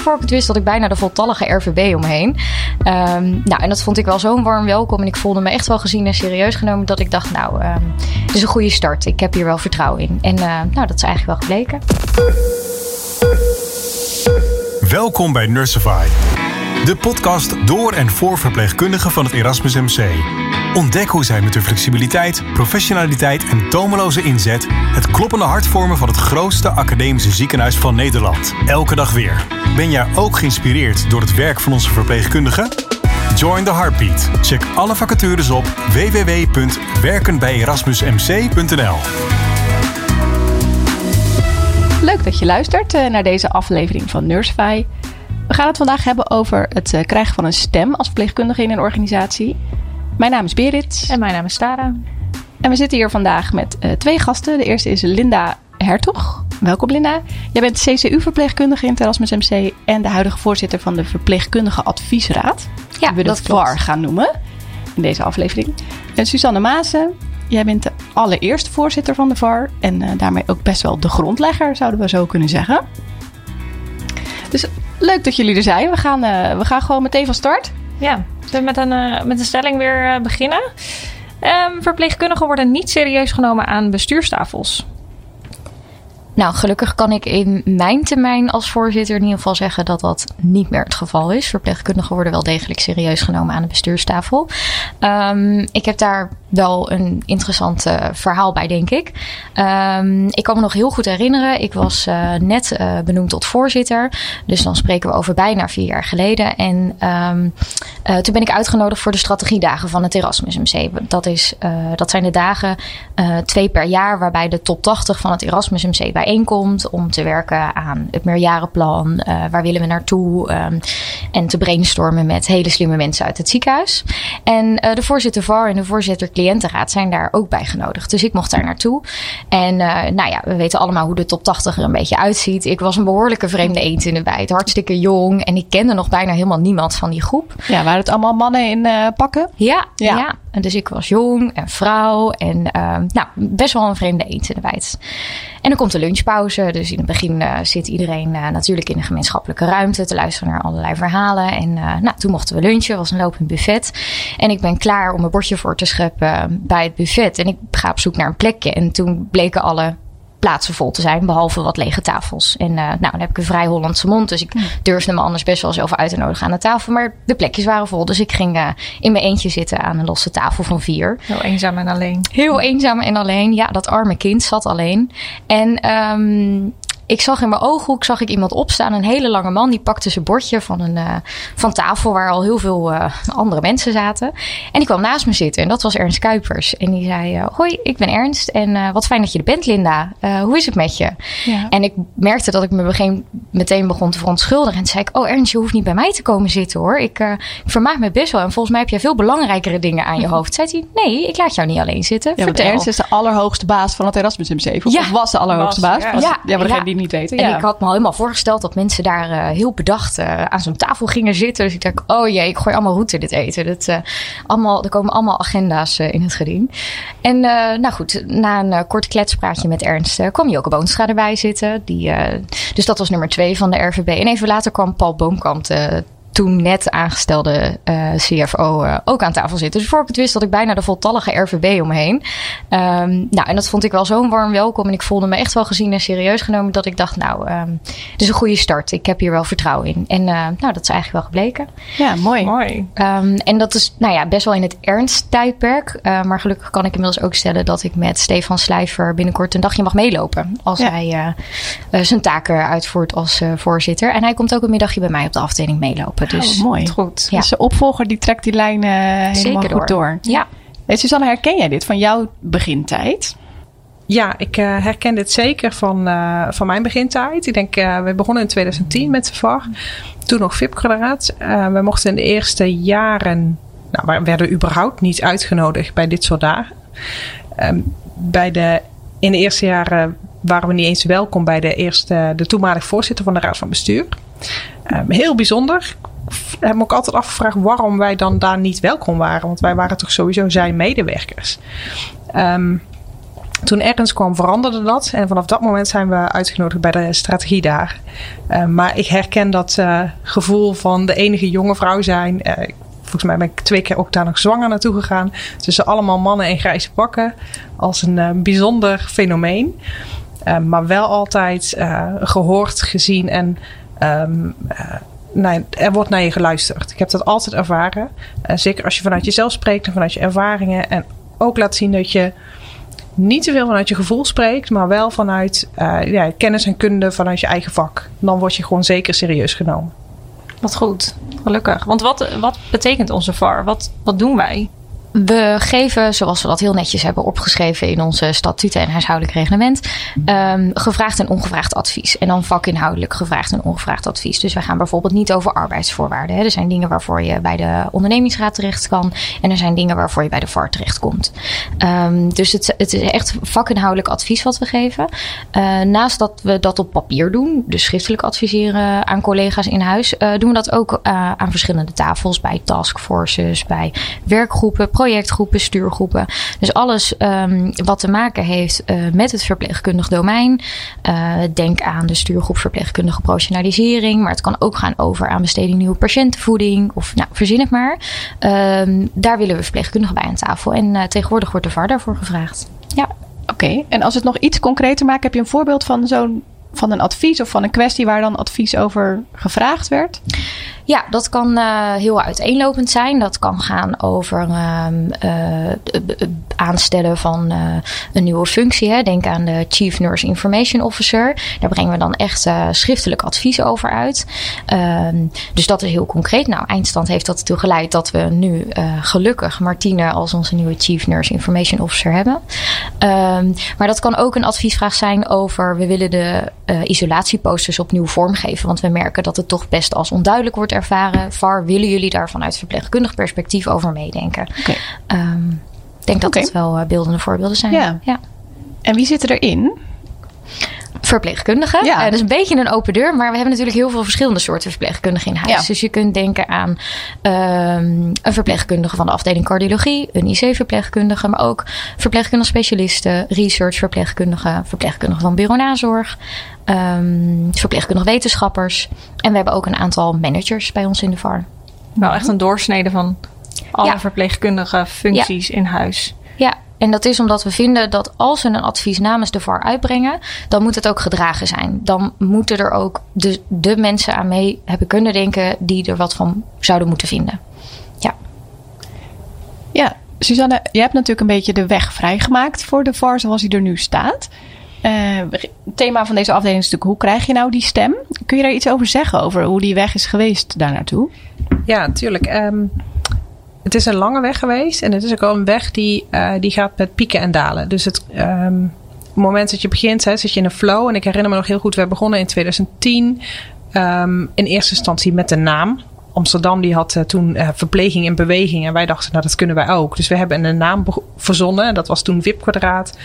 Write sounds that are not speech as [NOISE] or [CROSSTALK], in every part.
voor ik het wist, had ik bijna de voltallige RVB omheen. Ehm, nou, en dat vond ik wel zo'n warm welkom. En ik voelde me echt wel gezien en serieus genomen dat ik dacht, nou, um, het is een goede start. Ik heb hier wel vertrouwen in. En uh, nou, dat is eigenlijk wel gebleken. Welkom bij Nursify, de podcast door en voor verpleegkundigen van het Erasmus MC. Ontdek hoe zij met hun flexibiliteit, professionaliteit en tomeloze inzet het kloppende hart vormen van het grootste academische ziekenhuis van Nederland. Elke dag weer. Ben jij ook geïnspireerd door het werk van onze verpleegkundigen? Join the Heartbeat. Check alle vacatures op www.werkenbijerasmusmc.nl. Leuk dat je luistert eh, naar deze aflevering van Nursify. We gaan het vandaag hebben over het eh, krijgen van een stem als verpleegkundige in een organisatie. Mijn naam is Berit. En mijn naam is Tara. En we zitten hier vandaag met uh, twee gasten. De eerste is Linda Hertog. Welkom Linda. Jij bent CCU-verpleegkundige in het Erasmus MC en de huidige voorzitter van de Verpleegkundige Adviesraad. Ja, Die we dat de klopt. VAR gaan noemen in deze aflevering. En Suzanne Maassen. Jij bent de allereerste voorzitter van de VAR en uh, daarmee ook best wel de grondlegger, zouden we zo kunnen zeggen. Dus leuk dat jullie er zijn. We gaan, uh, we gaan gewoon meteen van start. Ja, we met een, uh, met een stelling weer uh, beginnen? Um, verpleegkundigen worden niet serieus genomen aan bestuurstafels. Nou, gelukkig kan ik in mijn termijn als voorzitter in ieder geval zeggen dat dat niet meer het geval is. Verpleegkundigen worden wel degelijk serieus genomen aan de bestuurstafel. Um, ik heb daar wel een interessant uh, verhaal bij, denk ik. Um, ik kan me nog heel goed herinneren. Ik was uh, net uh, benoemd tot voorzitter. Dus dan spreken we over bijna vier jaar geleden. En um, toen ben ik uitgenodigd voor de strategiedagen van het Erasmus MC. Dat, is, dat zijn de dagen twee per jaar waarbij de top 80 van het Erasmus MC bijeenkomt. Om te werken aan het meerjarenplan. waar willen we naartoe? Um, en te brainstormen met hele slimme mensen uit het ziekenhuis. En de voorzitter VAR en de voorzitter cliëntenraad zijn daar ook bij genodigd. Dus ik mocht daar naartoe. En uh, nou ja, we weten allemaal hoe de top 80 er een beetje uitziet. Ik was een behoorlijke vreemde eend in de bijt. Hartstikke jong. En ik kende nog bijna helemaal niemand van die groep. Ja, waren het allemaal mannen in uh, pakken? Ja, ja, ja. En dus ik was jong en vrouw. En uh, nou, best wel een vreemde eend in de bijt. En dan komt de lunchpauze. Dus in het begin zit iedereen natuurlijk in de gemeenschappelijke ruimte te luisteren naar allerlei verhalen. En nou, toen mochten we lunchen. was een lopend buffet. En ik ben klaar om mijn bordje voor te scheppen bij het buffet. En ik ga op zoek naar een plekje. En toen bleken alle plaatsen vol te zijn, behalve wat lege tafels. En uh, nou, dan heb ik een vrij Hollandse mond, dus ik durfde me anders best wel zelf uit te nodigen aan de tafel. Maar de plekjes waren vol, dus ik ging uh, in mijn eentje zitten aan een losse tafel van vier. Heel eenzaam en alleen. Heel eenzaam en alleen. Ja, dat arme kind zat alleen. En um, ik zag in mijn ooghoek zag ik iemand opstaan, een hele lange man. Die pakte zijn bordje van een uh, van tafel waar al heel veel uh, andere mensen zaten. En die kwam naast me zitten en dat was Ernst Kuipers. En die zei: uh, Hoi, ik ben Ernst en uh, wat fijn dat je er bent, Linda. hoe is het met je? Ja. En ik merkte dat ik me begin, meteen begon te verontschuldigen. En toen zei ik: Oh, Ernst, je hoeft niet bij mij te komen zitten hoor. Ik, ik vermaak me best wel. En volgens mij heb jij veel belangrijkere dingen aan je [LAUGHS] hoofd. Zei hij: Nee, ik laat jou niet alleen zitten. Ja, Vertel. Ernst is de allerhoogste baas van het Erasmus MC. Of ja, was de allerhoogste was, baas. Ja, was, ja, ja, maar degene die niet weten. En ja. ik had me al helemaal voorgesteld dat mensen daar uh, heel bedacht uh, aan zo'n tafel gingen zitten. Dus ik dacht, oh jee, ik gooi allemaal route dit eten. Dat, uh, allemaal, er komen allemaal agenda's in het gedien. En nou goed, na een kort kletspraatje met Ernst kwam Joke Boonstra erbij zitten. Die, dus dat was nummer twee van de RVB. En even later kwam Paul Boomkamp toen net aangestelde uh, CFO uh, ook aan tafel zitten. Dus voor ik het wist, dat ik bijna de voltallige RVB omheen. Um, nou, en dat vond ik wel zo'n warm welkom. En ik voelde me echt wel gezien en serieus genomen dat ik dacht, nou, um, het is een goede start. Ik heb hier wel vertrouwen in. En uh, nou, dat is eigenlijk wel gebleken. Ja, mooi. Mooi. Um, en dat is, nou ja, best wel in het ernst-tijdperk. Uh, maar gelukkig kan ik inmiddels ook stellen dat ik met Stefan Slijver binnenkort een dagje mag meelopen. Als ja. hij uh, zijn taken uitvoert als voorzitter. En hij komt ook een middagje bij mij op de afdeling meelopen. Dus oh, mooi. Goed. Ja. Dus de opvolger die trekt die lijn uh, helemaal Zeker goed door. door. Ja. Hey, Susanne, herken jij dit van jouw begintijd? Ja, ik uh, herken dit zeker van, uh, van mijn begintijd. Ik denk, uh, we begonnen in 2010 met de VAR. Toen nog VIP-kwadraat. we mochten in de eerste jaren... Nou, we werden überhaupt niet uitgenodigd bij dit soort dagen. Um, bij de, in de eerste jaren waren we niet eens welkom bij de, eerste, de toenmalige voorzitter van de Raad van Bestuur. Um, heel bijzonder. Ik heb me ook altijd afgevraagd waarom wij dan daar niet welkom waren. Want wij waren toch sowieso zijn medewerkers. Um, toen ergens kwam, veranderde dat. En vanaf dat moment zijn we uitgenodigd bij de strategie daar. Uh, maar ik herken dat uh, gevoel van de enige jonge vrouw zijn. Uh, volgens mij ben ik twee keer ook daar nog zwanger naartoe gegaan. Tussen allemaal mannen in grijze pakken. Als een bijzonder fenomeen. maar wel altijd gehoord, gezien en nee, er wordt naar je geluisterd. Ik heb dat altijd ervaren. Uh, zeker als je vanuit jezelf spreekt en vanuit je ervaringen. En ook laat zien dat je niet te veel vanuit je gevoel spreekt, maar wel vanuit uh, ja, kennis en kunde vanuit je eigen vak. Dan word je gewoon zeker serieus genomen. Wat goed, gelukkig. Want wat, wat betekent onze VAR? Wat, wat doen wij? We geven, zoals we dat heel netjes hebben opgeschreven in onze statuten en huishoudelijk reglement, um, gevraagd en ongevraagd advies. En dan vakinhoudelijk gevraagd en ongevraagd advies. Dus we gaan bijvoorbeeld niet over arbeidsvoorwaarden. Hè. Er zijn dingen waarvoor je bij de ondernemingsraad terecht kan. En er zijn dingen waarvoor je bij de VAR terecht komt. Um, dus het, het, is echt vakinhoudelijk advies wat we geven. Uh, naast dat we dat op papier doen, dus schriftelijk adviseren aan collega's in huis, uh, doen we dat ook uh, aan verschillende tafels, bij taskforces, bij werkgroepen projectgroepen, stuurgroepen. Dus alles um, wat te maken heeft uh, met het verpleegkundig domein. Uh, denk aan de stuurgroep verpleegkundige professionalisering. Maar het kan ook gaan over aanbesteding nieuwe patiëntenvoeding. Of nou, verzin het maar. Um, daar willen we verpleegkundigen bij aan tafel. En uh, tegenwoordig wordt de VAR daarvoor gevraagd. Ja. Oké, en als het nog iets concreter maakt, heb je een voorbeeld van zo'n van een advies of van een kwestie waar dan advies over gevraagd werd? Ja, dat kan uh, heel uiteenlopend zijn. Dat kan gaan over uh, uh, aanstellen van een nieuwe functie. Hè. Denk aan de Chief Nurse Information Officer. Daar brengen we dan echt schriftelijk advies over uit. Ehm, dus dat is heel concreet. Nou, eindstand heeft dat ertoe geleid dat we nu gelukkig Martine als onze nieuwe Chief Nurse Information Officer hebben. Ehm, maar dat kan ook een adviesvraag zijn over we willen de isolatieposters opnieuw vormgeven. Want we merken dat het toch best als onduidelijk wordt ervaren. VAR, willen jullie daar vanuit verpleegkundig perspectief over meedenken? Okay. Um, ik denk dat okay. dat wel beeldende voorbeelden zijn. Ja. ja. En wie zit erin? Verpleegkundigen. Ja. Uh, dat is een beetje een open deur, maar we hebben natuurlijk heel veel verschillende soorten verpleegkundigen in huis. Ja. Dus je kunt denken aan um, een verpleegkundige van de afdeling cardiologie, een IC-verpleegkundige, maar ook verpleegkundige specialisten, research verpleegkundigen, van bureau nazorg, um, verpleegkundige wetenschappers. En we hebben ook een aantal managers bij ons in de VAR. Wel echt een doorsnede van alle ja. verpleegkundige functies in huis. Ja, en dat is omdat we vinden dat als we een advies namens de VAR uitbrengen, dan moet het ook gedragen zijn. Dan moeten er ook de, de mensen aan mee hebben kunnen denken die er wat van zouden moeten vinden. Ja. Ja, Suzanne, je hebt natuurlijk een beetje de weg vrijgemaakt voor de VAR zoals hij er nu staat. Uh, het thema van deze afdeling is natuurlijk hoe krijg je nou die stem? Kun je daar iets over zeggen, over hoe die weg is geweest daar naartoe? Ja, natuurlijk. Um, het is een lange weg geweest. En het is ook wel een weg die, uh, die gaat met pieken en dalen. Dus het um, moment dat je begint, hè, zit je in een flow. En ik herinner me nog heel goed, we begonnen in 2010. Um, in eerste instantie met de naam. Amsterdam die had uh, toen uh, verpleging in beweging. En wij dachten, nou dat kunnen wij ook. Dus we hebben een naam verzonnen. Dat was toen VIP Kwadraat.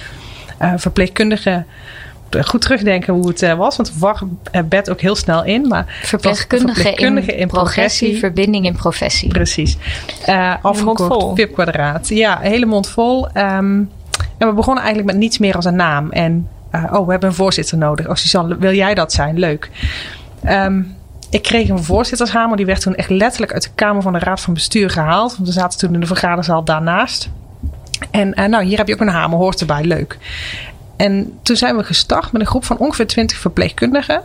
Goed terugdenken hoe het uh, was. Want VAR bed ook heel snel in. Maar verpleegkundige, verpleegkundige in, in, progressie, verbinding in professie. Precies. Uh, afgekort VIP kwadraat. Ja, hele mond vol. Um, en we begonnen eigenlijk met niets meer als een naam. En uh, oh, we hebben een voorzitter nodig. Oh, Suzanne, wil jij dat zijn? Leuk. Um, ik kreeg een voorzittershamer. Die werd toen echt letterlijk uit de Kamer van de Raad van Bestuur gehaald. Want we zaten toen in de vergaderzaal daarnaast. En uh, nou, hier heb je ook een hamer, hoort erbij, leuk. En toen zijn we gestart met een groep van ongeveer 20 verpleegkundigen.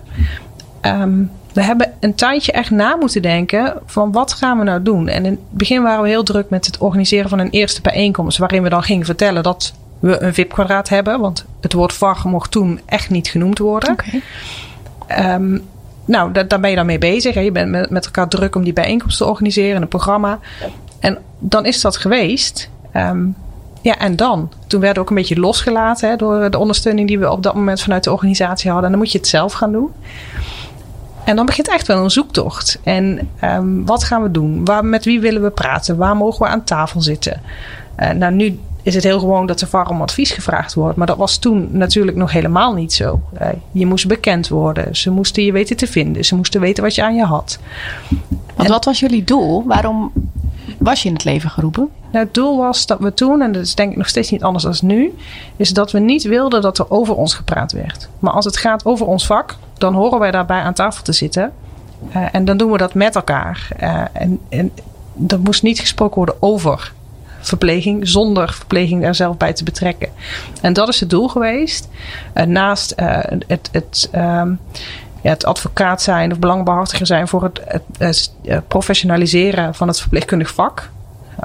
Um, we hebben een tijdje echt na moeten denken van wat gaan we nou doen. En in het begin waren we heel druk met het organiseren van een eerste bijeenkomst. Waarin we dan gingen vertellen dat we een VIP-kwadraat hebben. Want het woord VAR mocht toen echt niet genoemd worden. Okay. Um, nou, daar, daar ben je dan mee bezig. Hè. Je bent met, met elkaar druk om die bijeenkomst te organiseren. Een programma. En dan is dat geweest. Um, ja, en dan? Toen werden we ook een beetje losgelaten hè, door de ondersteuning die we op dat moment vanuit de organisatie hadden. En dan moet je het zelf gaan doen. En dan begint echt wel een zoektocht. En um, wat gaan we doen? Waar, met wie willen we praten? Waar mogen we aan tafel zitten? Uh, nou, nu is het heel gewoon dat er om advies gevraagd wordt. Maar dat was toen natuurlijk nog helemaal niet zo. Uh, je moest bekend worden. Ze moesten je weten te vinden. Ze moesten weten wat je aan je had. Want en, wat was jullie doel? Waarom was je in het leven geroepen? Nou, het doel was dat we toen, en dat is denk ik nog steeds niet anders dan nu, is dat we niet wilden dat er over ons gepraat werd. Maar als het gaat over ons vak, dan horen wij daarbij aan tafel te zitten. Uh, en dan doen we dat met elkaar. Uh, en, en er moest niet gesproken worden over verpleging, zonder verpleging daar zelf bij te betrekken. En dat is het doel geweest. Uh, naast het, het um, ja, het advocaat zijn of belangbehartiger zijn voor het, het, professionaliseren van het verpleegkundig vak.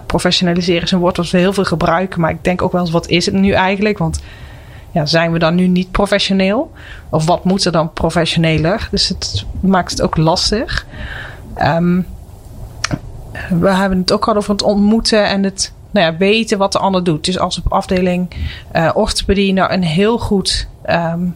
Professionaliseren is een woord wat we heel veel gebruiken, maar ik denk ook wel eens wat is het nu eigenlijk? Want ja, zijn we dan nu niet professioneel? Of wat moet er dan professioneler? Dus het maakt het ook lastig. Um, we hebben het ook gehad over het ontmoeten en het nou ja, weten wat de ander doet. Dus als op afdeling uh, orthopedie nou een heel goed um,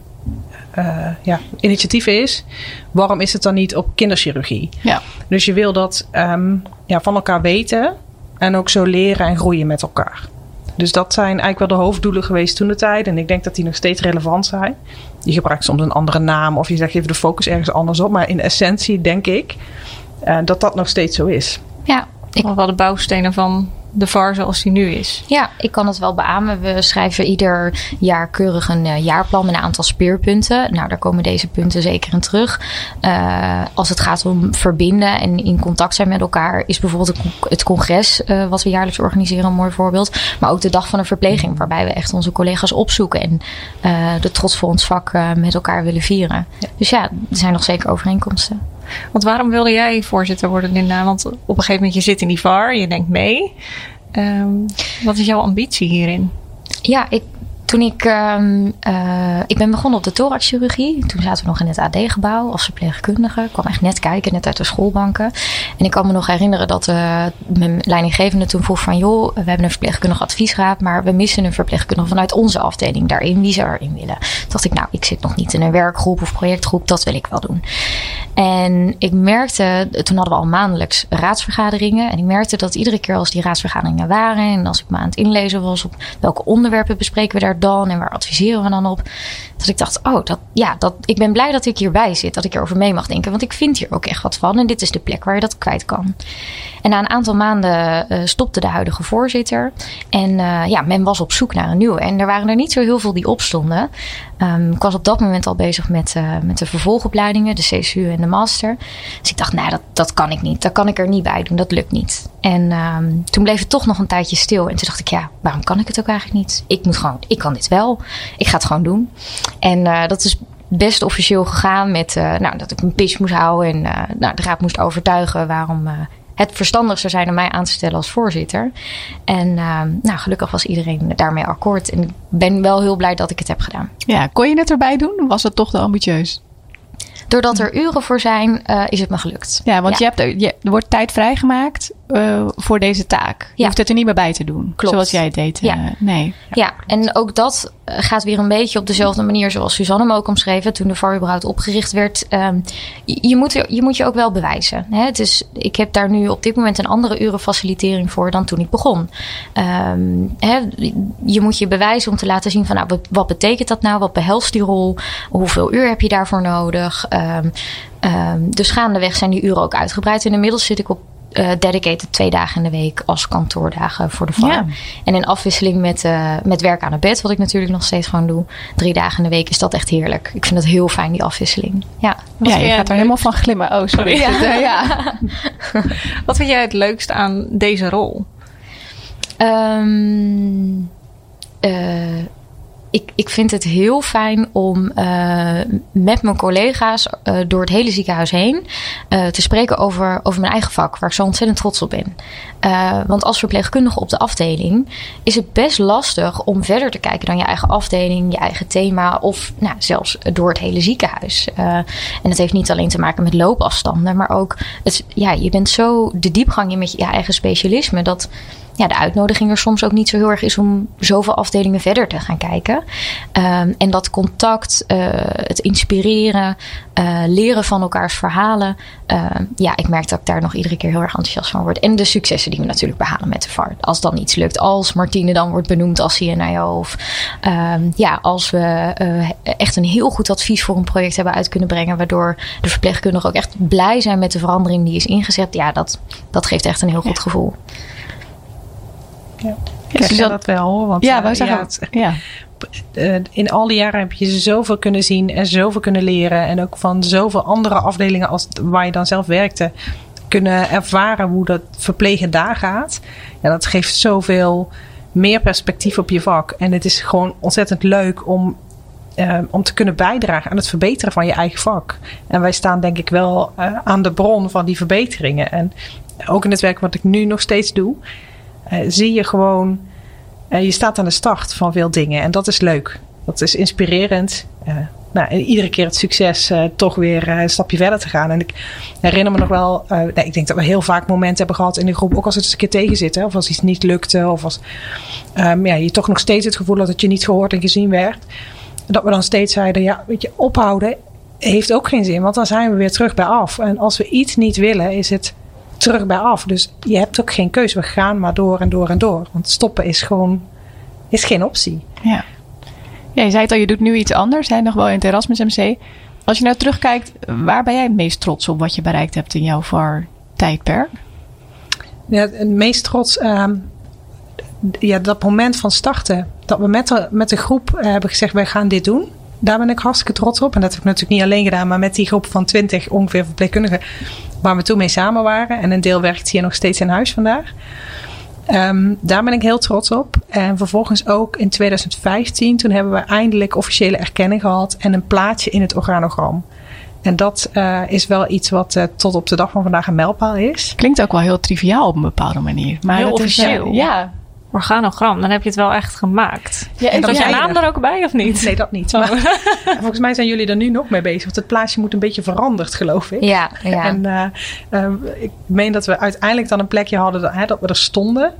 uh, ja, initiatief is, waarom is het dan niet op kinderchirurgie? Ja. Dus je wil dat um, ja, van elkaar weten en ook zo leren en groeien met elkaar. Dus dat zijn eigenlijk wel de hoofddoelen geweest toen de tijd. En ik denk dat die nog steeds relevant zijn. Je gebruikt soms een andere naam of je zegt even de focus ergens anders op. Maar in essentie denk ik uh, dat dat nog steeds zo is. Ja, ik wel de bouwstenen van de VAR zoals die nu is. Ja, ik kan het wel beamen. We schrijven ieder jaar keurig een uh, jaarplan met een aantal speerpunten. Nou, daar komen deze punten zeker in terug. Uh, als het gaat om verbinden en in contact zijn met elkaar, is bijvoorbeeld het congres, uh, wat we jaarlijks organiseren, een mooi voorbeeld. Maar ook de dag van de verpleging, waarbij we echt onze collega's opzoeken en de trots voor ons vak met elkaar willen vieren. Ja. Dus ja, er zijn nog zeker overeenkomsten. Want waarom wilde jij voorzitter worden, Linda? Want op een gegeven moment je zit in die VAR, je denkt mee. Um, wat is jouw ambitie hierin? Ja, ik, toen ik, um, uh, ik ben begonnen op de thoraxchirurgie. Toen zaten we nog in het AD-gebouw als verpleegkundige. Ik kwam echt net kijken, net uit de schoolbanken. En ik kan me nog herinneren dat uh, mijn leidinggevende toen vroeg van... joh, we hebben een verpleegkundige adviesraad... maar we missen een verpleegkundige vanuit onze afdeling daarin. Wie zou erin willen? Toen dacht ik, nou, ik zit nog niet in een werkgroep of projectgroep. Dat wil ik wel doen. En ik merkte, toen hadden we al maandelijks raadsvergaderingen. En ik merkte dat iedere keer als die raadsvergaderingen waren... en als ik me aan het inlezen was op welke onderwerpen bespreken we daar dan en waar adviseren we dan op? Dat ik dacht, oh, dat, ja, dat, ik ben blij dat ik hierbij zit, dat ik erover mee mag denken. Want ik vind hier ook echt wat van en dit is de plek waar je dat kwijt kan. En na een aantal maanden uh, stopte de huidige voorzitter. En uh, ja, men was op zoek naar een nieuwe. En er waren er niet zo heel veel die opstonden. Um, ik was op dat moment al bezig met, uh, met de vervolgopleidingen, de CSU en de master. Dus ik dacht, nou, dat, dat kan ik niet. Dat kan ik er niet bij doen. Dat lukt niet. En um, toen bleef het toch nog een tijdje stil. En toen dacht ik, ja, waarom kan ik het ook eigenlijk niet? Ik moet gewoon, ik kan dit wel. Ik ga het gewoon doen. En uh, dat is best officieel gegaan met uh, nou, dat ik een pitch moest houden. En nou, de raad moest overtuigen waarom het verstandig zou zijn om mij aan te stellen als voorzitter. En uh, nou, gelukkig was iedereen daarmee akkoord. En ik ben wel heel blij dat ik het heb gedaan. Ja, kon je het erbij doen? Was het toch te ambitieus? Doordat er uren voor zijn, uh, is het me gelukt. Ja, want ja. Je hebt, je, er wordt tijd vrijgemaakt uh, voor deze taak. Je ja. hoeft het er niet meer bij te doen. Klopt. Zoals jij het deed. Ja. Uh, nee. Ja, en ook dat gaat weer een beetje op dezelfde manier zoals Suzanne hem ook omschreven. Toen de VAR überhaupt opgericht werd. Um, je, moet, je moet je ook wel bewijzen. Hè? Het is, ik heb daar nu op dit moment een andere urenfacilitering voor dan toen ik begon. Um, hè? Je moet je bewijzen om te laten zien van nou, wat, wat betekent dat nou? Wat behelst die rol? Hoeveel uur heb je daarvoor nodig? Um, um, dus gaandeweg zijn die uren ook uitgebreid. En inmiddels zit ik op uh, dedicated twee dagen in de week als kantoordagen voor de. Ja. En in afwisseling met, uh, met werk aan het bed, wat ik natuurlijk nog steeds gewoon doe, drie dagen in de week, is dat echt heerlijk. Ik vind dat heel fijn, die afwisseling. Ja, ja je gaat er helemaal van glimmen. Oh, sorry. Ja. [LAUGHS] ja. [LAUGHS] wat vind jij het leukst aan deze rol? Um, uh, ik, ik vind het heel fijn om uh, met mijn collega's uh, door het hele ziekenhuis heen uh, te spreken over, over mijn eigen vak, waar ik zo ontzettend trots op ben. want als verpleegkundige op de afdeling is het best lastig om verder te kijken dan je eigen afdeling, je eigen thema of nou, zelfs door het hele ziekenhuis. en dat heeft niet alleen te maken met loopafstanden, maar ook het, ja, je bent zo de diepgang in met je eigen specialisme dat ja, de uitnodiging er soms ook niet zo heel erg is om zoveel afdelingen verder te gaan kijken. Um, en dat contact, uh, het inspireren, uh, leren van elkaars verhalen. Uh, ja, ik merk dat ik daar nog iedere keer heel erg enthousiast van word. En de successen die we natuurlijk behalen met de VAR. Als dan iets lukt, als Martine dan wordt benoemd als CNIO. Of um, ja, als we echt een heel goed advies voor een project hebben uit kunnen brengen. Waardoor de verpleegkundigen ook echt blij zijn met de verandering die is ingezet. Ja, dat, dat geeft echt een heel goed gevoel. Ja. Suzanne- dat wel hoor. Want, Ja, wij zeggen ja, het- ja. eh, in al die jaren heb je zoveel kunnen zien en zoveel kunnen leren. En ook van zoveel andere afdelingen als waar je dan zelf werkte. Kunnen ervaren hoe dat verplegen daar gaat. Ja, dat geeft zoveel meer perspectief op je vak. En het is gewoon ontzettend leuk om, eh, om te kunnen bijdragen aan het verbeteren van je eigen vak. En wij staan denk ik wel eh, aan de bron van die verbeteringen. En ook in het werk wat ik nu nog steeds doe, zie je gewoon eh, je staat aan de start van veel dingen en dat is leuk. Dat is inspirerend. Eh, nou, iedere keer het succes eh, toch weer eh, een stapje verder te gaan. En ik herinner me nog wel, eh, nee, ik denk dat we heel vaak momenten hebben gehad in de groep, ook als het eens een keer tegen zit, hè, of als iets niet lukte, of als ehm, ja, je toch nog steeds het gevoel had dat je niet gehoord en gezien werd. Dat we dan steeds zeiden, ja, weet je, ophouden heeft ook geen zin, want dan zijn we weer terug bij af. En als we iets niet willen, is het terug bij af. Dus je hebt ook geen keuze. We gaan maar door en door en door. Want stoppen is gewoon is geen optie. Ja. ja, je zei het al, je doet nu iets anders. Hè, nog wel in het Erasmus MC. Als je nou terugkijkt, waar ben jij het meest trots op wat je bereikt hebt in jouw VAR-tijdperk? Ja, het meest trots. ehm, ja, dat moment van starten. Dat we met de, met de groep eh, hebben gezegd: wij gaan dit doen. Daar ben ik hartstikke trots op. En dat heb ik natuurlijk niet alleen gedaan, maar met die groep van 20 ongeveer verpleegkundigen. Waar we toen mee samen waren. En een deel werkt hier nog steeds in huis vandaag. Ehm, daar ben ik heel trots op. En vervolgens ook in 2015, toen hebben we eindelijk officiële erkenning gehad en een plaatje in het organogram. En dat eh, is wel iets wat eh, tot op de dag van vandaag een mijlpaal is. Klinkt ook wel heel triviaal op een bepaalde manier. Maar Heel dat is, officieel. ja. Organogram, dan heb je het wel echt gemaakt. ja En Is dan je jij naam er. ook bij of niet? Nee, dat niet. Maar, [LAUGHS] [LAUGHS] volgens mij zijn jullie er nu nog mee bezig. Want het plaatje moet een beetje veranderd, geloof ik. Ja, ja. En eh, eh, ik meen dat we uiteindelijk dan een plekje hadden dat, hè, dat we er stonden.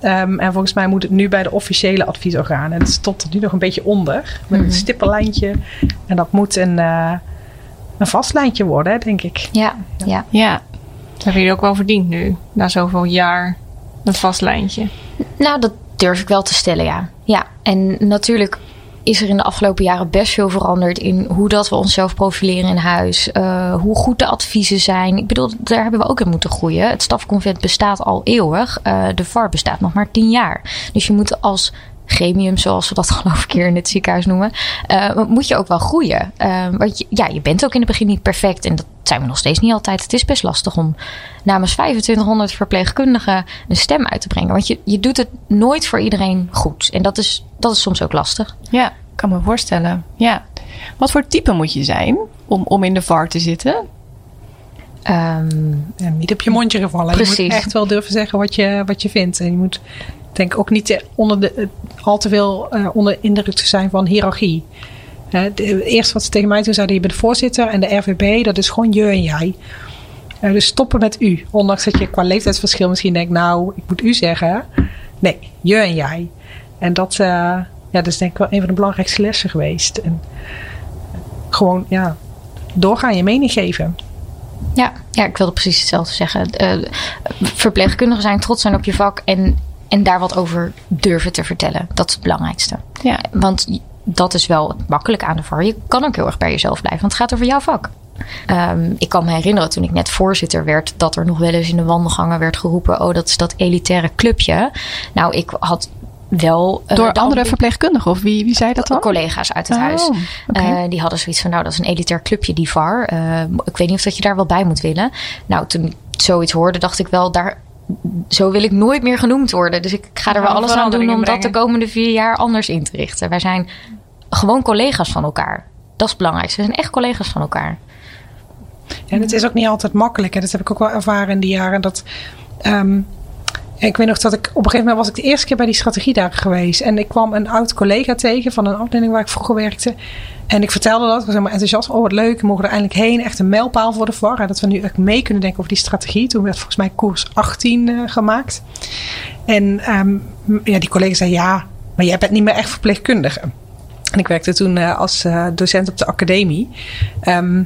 Ehm, en volgens mij moet het nu bij de officiële adviesorganen. En het stond er nu nog een beetje onder. Met Mhm. een stippenlijntje. En dat moet een, eh, een vast lijntje worden, denk ik. ja, ja. ja. Dat hebben jullie ook wel verdiend nu. Na zoveel jaar een vast lijntje. Nou, dat durf ik wel te stellen, ja. Ja, en natuurlijk is er in de afgelopen jaren best veel veranderd in hoe dat we onszelf profileren in huis. eh, hoe goed de adviezen zijn. Ik bedoel, daar hebben we ook in moeten groeien. Het stafconvent bestaat al eeuwig. Eh, de VAR bestaat nog maar tien jaar. Dus je moet als gremium, zoals we dat [LAUGHS] geloof ik hier in het ziekenhuis noemen, eh, moet je ook wel groeien. Eh, want je, ja, je bent ook in het begin niet perfect en dat zijn we nog steeds niet altijd. Het is best lastig om namens 2500 verpleegkundigen een stem uit te brengen. Want je, je doet het nooit voor iedereen goed. En dat is, dat is soms ook lastig. Ja, kan me voorstellen. Ja. Wat voor type moet je zijn om, om in de VAR te zitten? Ehm, niet op je mondje gevallen. Je Precies. moet echt wel durven zeggen wat je, wat je vindt. En je moet denk ook niet eh, onder de, eh, al te veel eh, onder indruk te zijn van hiërarchie. Hè, eerste wat ze tegen mij toen zeiden, je bent voorzitter en de RVB, dat is gewoon je en jij. Eh, dus stoppen met u. Ondanks dat je qua leeftijdsverschil misschien denkt, nou, ik moet u zeggen. Nee, je en jij. En dat, ja, dat is denk ik wel een van de belangrijkste lessen geweest. En gewoon, ja, doorgaan je mening geven. ja, ja, ik wilde precies hetzelfde zeggen. Verpleegkundigen zijn trots zijn op je vak en, en daar wat over durven te vertellen. Dat is het belangrijkste. Ja. Want dat is wel het makkelijke aan de VAR. Je kan ook heel erg bij jezelf blijven, want het gaat over jouw vak. Ehm, ik kan me herinneren toen ik net voorzitter werd, dat er nog wel eens in de wandelgangen werd geroepen: Oh, dat is dat elitaire clubje. Nou, ik had wel. eh, Door de andere verpleegkundigen? Of wie, wie zei dat dan? collega's uit het Oh, huis. oké. Eh, die hadden zoiets van, nou, dat is een elitair clubje, die VAR. Eh, ik weet niet of dat je daar wel bij moet willen. Nou, toen ik zoiets hoorde, dacht ik wel, daar, zo wil ik nooit meer genoemd worden. Dus ik ga er wel alles aan doen om dat de komende vier jaar anders in te richten. Wij zijn gewoon collega's van elkaar. Dat is het belangrijkste. We zijn echt collega's van elkaar. En het is ook niet altijd makkelijk. En dat heb ik ook wel ervaren in die jaren. Dat, ehm, ik weet nog dat ik op een gegeven moment was ik de eerste keer bij die strategiedagen geweest. En ik kwam een oud collega tegen van een afdeling waar ik vroeger werkte. En ik vertelde dat. Ik was helemaal enthousiast. Oh, wat leuk. We mogen er eindelijk heen. Echt een mijlpaal voor de VAR. Dat we nu echt mee kunnen denken over die strategie. Toen werd volgens mij koers 18 eh, gemaakt. En ehm, ja, die collega zei ja, maar jij bent niet meer echt verpleegkundige. En ik werkte toen eh, als eh, docent op de academie. Ehm,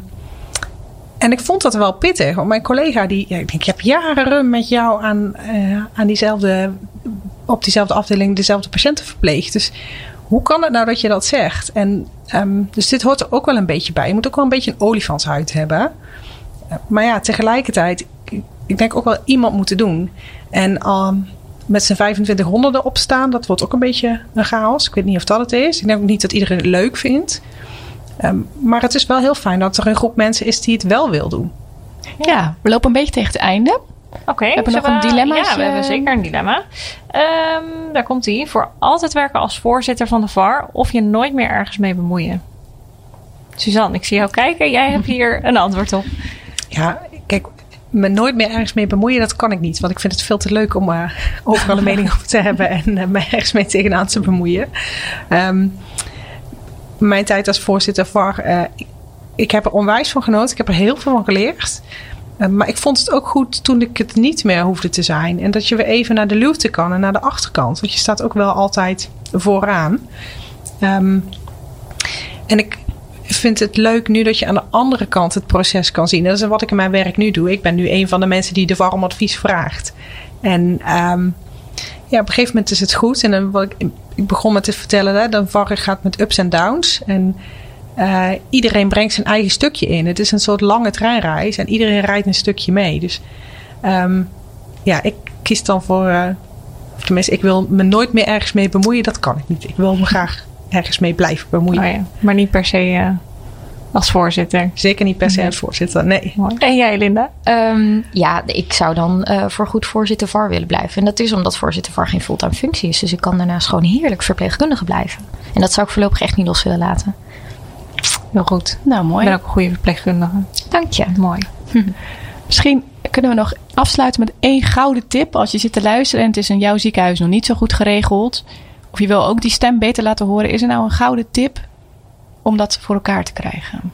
en ik vond dat wel pittig. Want mijn collega, die, ik denk, ik heb jaren met jou aan, eh, aan diezelfde, op diezelfde afdeling dezelfde patiënten verpleegd. Dus hoe kan het nou dat je dat zegt? En, ehm, dus dit hoort er ook wel een beetje bij. Je moet ook wel een beetje een olifantshuid hebben. Eh, maar ja, tegelijkertijd, ik, denk ook wel iemand moeten doen. En ehm, met zijn 25 honden erop staan, dat wordt ook een beetje een chaos. Ik weet niet of dat het is. Ik denk ook niet dat iedereen het leuk vindt. Ehm, maar het is wel heel fijn dat er een groep mensen is die het wel wil doen. Ja, we lopen een beetje tegen het einde. Oké, Hebben we nog zullen een dilemmaatje? Ja, we hebben zeker een dilemma. Ehm, daar komt ie. Voor altijd werken als voorzitter van de VAR of je nooit meer ergens mee bemoeien. Suzanne, ik zie jou kijken. Jij hebt hier [LAUGHS] een antwoord op. Ja, kijk, me nooit meer ergens mee bemoeien, dat kan ik niet. Want ik vind het veel te leuk om eh, overal een mening over te hebben en uh, me ergens mee tegenaan te bemoeien. Ehm, mijn tijd als voorzitter VAR, eh, ik, heb er onwijs van genoten. Ik heb er heel veel van geleerd. Uh, maar ik vond het ook goed toen ik het niet meer hoefde te zijn. En dat je weer even naar de luwte kan en naar de achterkant. Want je staat ook wel altijd vooraan. Um, en ik vind het leuk nu dat je aan de andere kant het proces kan zien. Dat is wat ik in mijn werk nu doe. Ik ben nu een van de mensen die de VAR om advies vraagt. En um, ja, op een gegeven moment is het goed. En dan, wat ik, ik begon met te vertellen, hè, de VAR gaat met ups en downs. En uh, iedereen brengt zijn eigen stukje in. Het is een soort lange treinreis en iedereen rijdt een stukje mee. Dus um, ja, ik kies dan voor. Uh, of tenminste, ik wil me nooit meer ergens mee bemoeien. Dat kan ik niet. Ik wil me graag ergens mee blijven bemoeien. Oh ja, maar niet per se uh, als voorzitter. Zeker niet per se als voorzitter, nee. Mooi. En jij, Linda? Um, ja, ik zou dan uh, voor goed voorzitter VAR willen blijven. En dat is omdat voorzitter VAR geen fulltime functie is. Dus ik kan daarnaast gewoon heerlijk verpleegkundige blijven. En dat zou ik voorlopig echt niet los willen laten. Heel goed. Nou, mooi. Ik ben ook een goede verpleegkundige. Dank je. Mooi. Hm. [LAUGHS] Misschien kunnen we nog afsluiten met één gouden tip. Als je zit te luisteren en het is in jouw ziekenhuis nog niet zo goed geregeld. Of je wil ook die stem beter laten horen. Is er nou een gouden tip om dat voor elkaar te krijgen?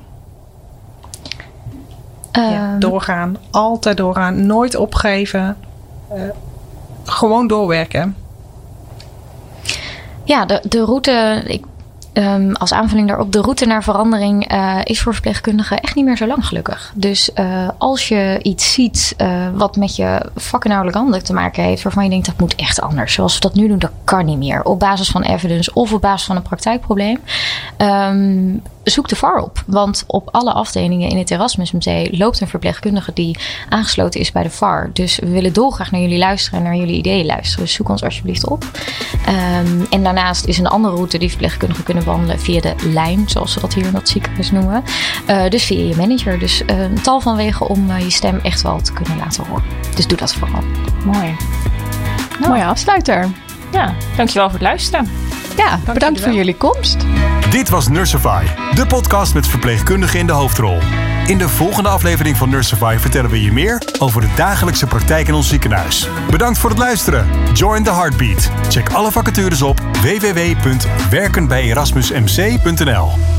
Ja, Um, doorgaan. Altijd doorgaan. Nooit opgeven. Uh, gewoon doorwerken. Ja, de, de route. Ik, um, als aanvulling daarop, de route naar verandering uh, is voor verpleegkundigen echt niet meer zo lang gelukkig. Dus uh, als je iets ziet uh, wat met je vakinhoudelijk handelen te maken heeft, waarvan je denkt dat moet echt anders. Zoals we dat nu doen, dat kan niet meer. Op basis van evidence of op basis van een praktijkprobleem. Um, zoek de VAR op. Want op alle afdelingen in het Erasmus MC loopt een verpleegkundige die aangesloten is bij de VAR. Dus we willen dolgraag naar jullie luisteren en naar jullie ideeën luisteren. Dus zoek ons alsjeblieft op. Um, en daarnaast is een andere route die verpleegkundigen kunnen wandelen via de lijn, zoals ze dat hier in dat ziekenhuis noemen. Uh, dus via je manager. Dus uh, een tal van wegen om uh, je stem echt wel te kunnen laten horen. Dus doe dat vooral. Mooi. Nou. Mooie afsluiter. Ja, dankjewel voor het luisteren. Ja, Dank bedankt voor jullie komst. Dit was Nursify, de podcast met verpleegkundigen in de hoofdrol. In de volgende aflevering van Nursify vertellen we je meer over de dagelijkse praktijk in ons ziekenhuis. Bedankt voor het luisteren. Join the Heartbeat. Check alle vacatures op www.werkenbijerasmusmc.nl